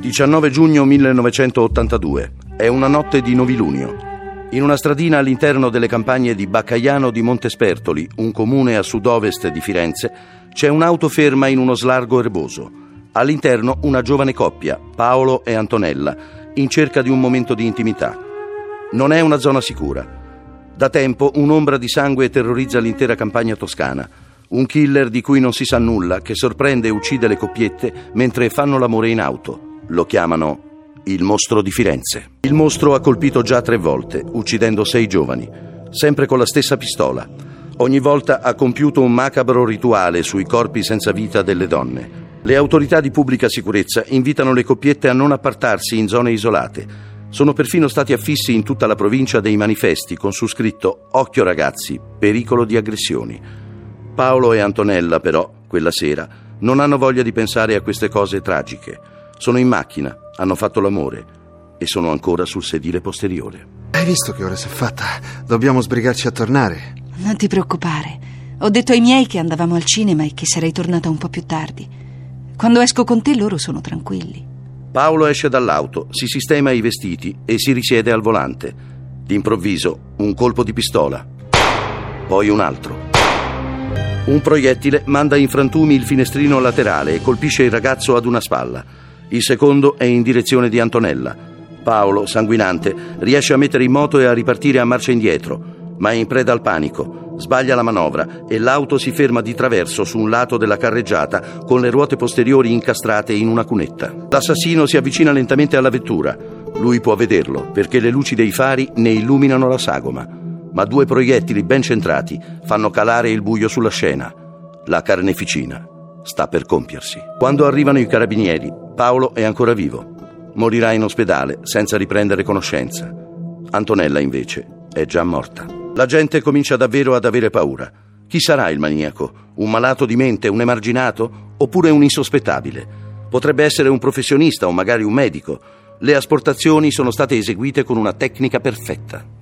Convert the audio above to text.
19 giugno 1982. È una notte di novilunio. In una stradina all'interno delle campagne di Baccaiano di Montespertoli, un comune a sud-ovest di Firenze, c'è un'auto ferma in uno slargo erboso. All'interno una giovane coppia, Paolo e Antonella, in cerca di un momento di intimità. Non è una zona sicura. Da tempo un'ombra di sangue terrorizza l'intera campagna toscana. Un killer di cui non si sa nulla, che sorprende e uccide le coppiette mentre fanno l'amore in auto. Lo chiamano il mostro di Firenze. Il mostro ha colpito già tre volte, uccidendo sei giovani, sempre con la stessa pistola. Ogni volta ha compiuto un macabro rituale sui corpi senza vita delle donne. Le autorità di pubblica sicurezza invitano le coppiette a non appartarsi in zone isolate. Sono perfino stati affissi in tutta la provincia dei manifesti con su scritto Occhio ragazzi, pericolo di aggressioni. Paolo e Antonella, però, quella sera, non hanno voglia di pensare a queste cose tragiche. Sono in macchina, hanno fatto l'amore e sono ancora sul sedile posteriore. Hai visto che ora si è fatta? Dobbiamo sbrigarci a tornare. Non ti preoccupare. Ho detto ai miei che andavamo al cinema e che sarei tornata un po' più tardi. Quando esco con te loro sono tranquilli. Paolo esce dall'auto, si sistema i vestiti e si risiede al volante. D'improvviso un colpo di pistola, poi un altro. Un proiettile manda in frantumi il finestrino laterale e colpisce il ragazzo ad una spalla. Il secondo è in direzione di Antonella. Paolo, sanguinante, riesce a mettere in moto e a ripartire a marcia indietro, ma è in preda al panico. Sbaglia la manovra e l'auto si ferma di traverso su un lato della carreggiata con le ruote posteriori incastrate in una cunetta. L'assassino si avvicina lentamente alla vettura. Lui può vederlo perché le luci dei fari ne illuminano la sagoma ma due proiettili ben centrati fanno calare il buio sulla scena. La carneficina sta per compiersi. Quando arrivano i carabinieri, Paolo è ancora vivo. Morirà in ospedale senza riprendere conoscenza. Antonella, invece, è già morta. La gente comincia davvero ad avere paura. Chi sarà il maniaco? Un malato di mente, un emarginato? Oppure un insospettabile? Potrebbe essere un professionista o magari un medico. Le asportazioni sono state eseguite con una tecnica perfetta.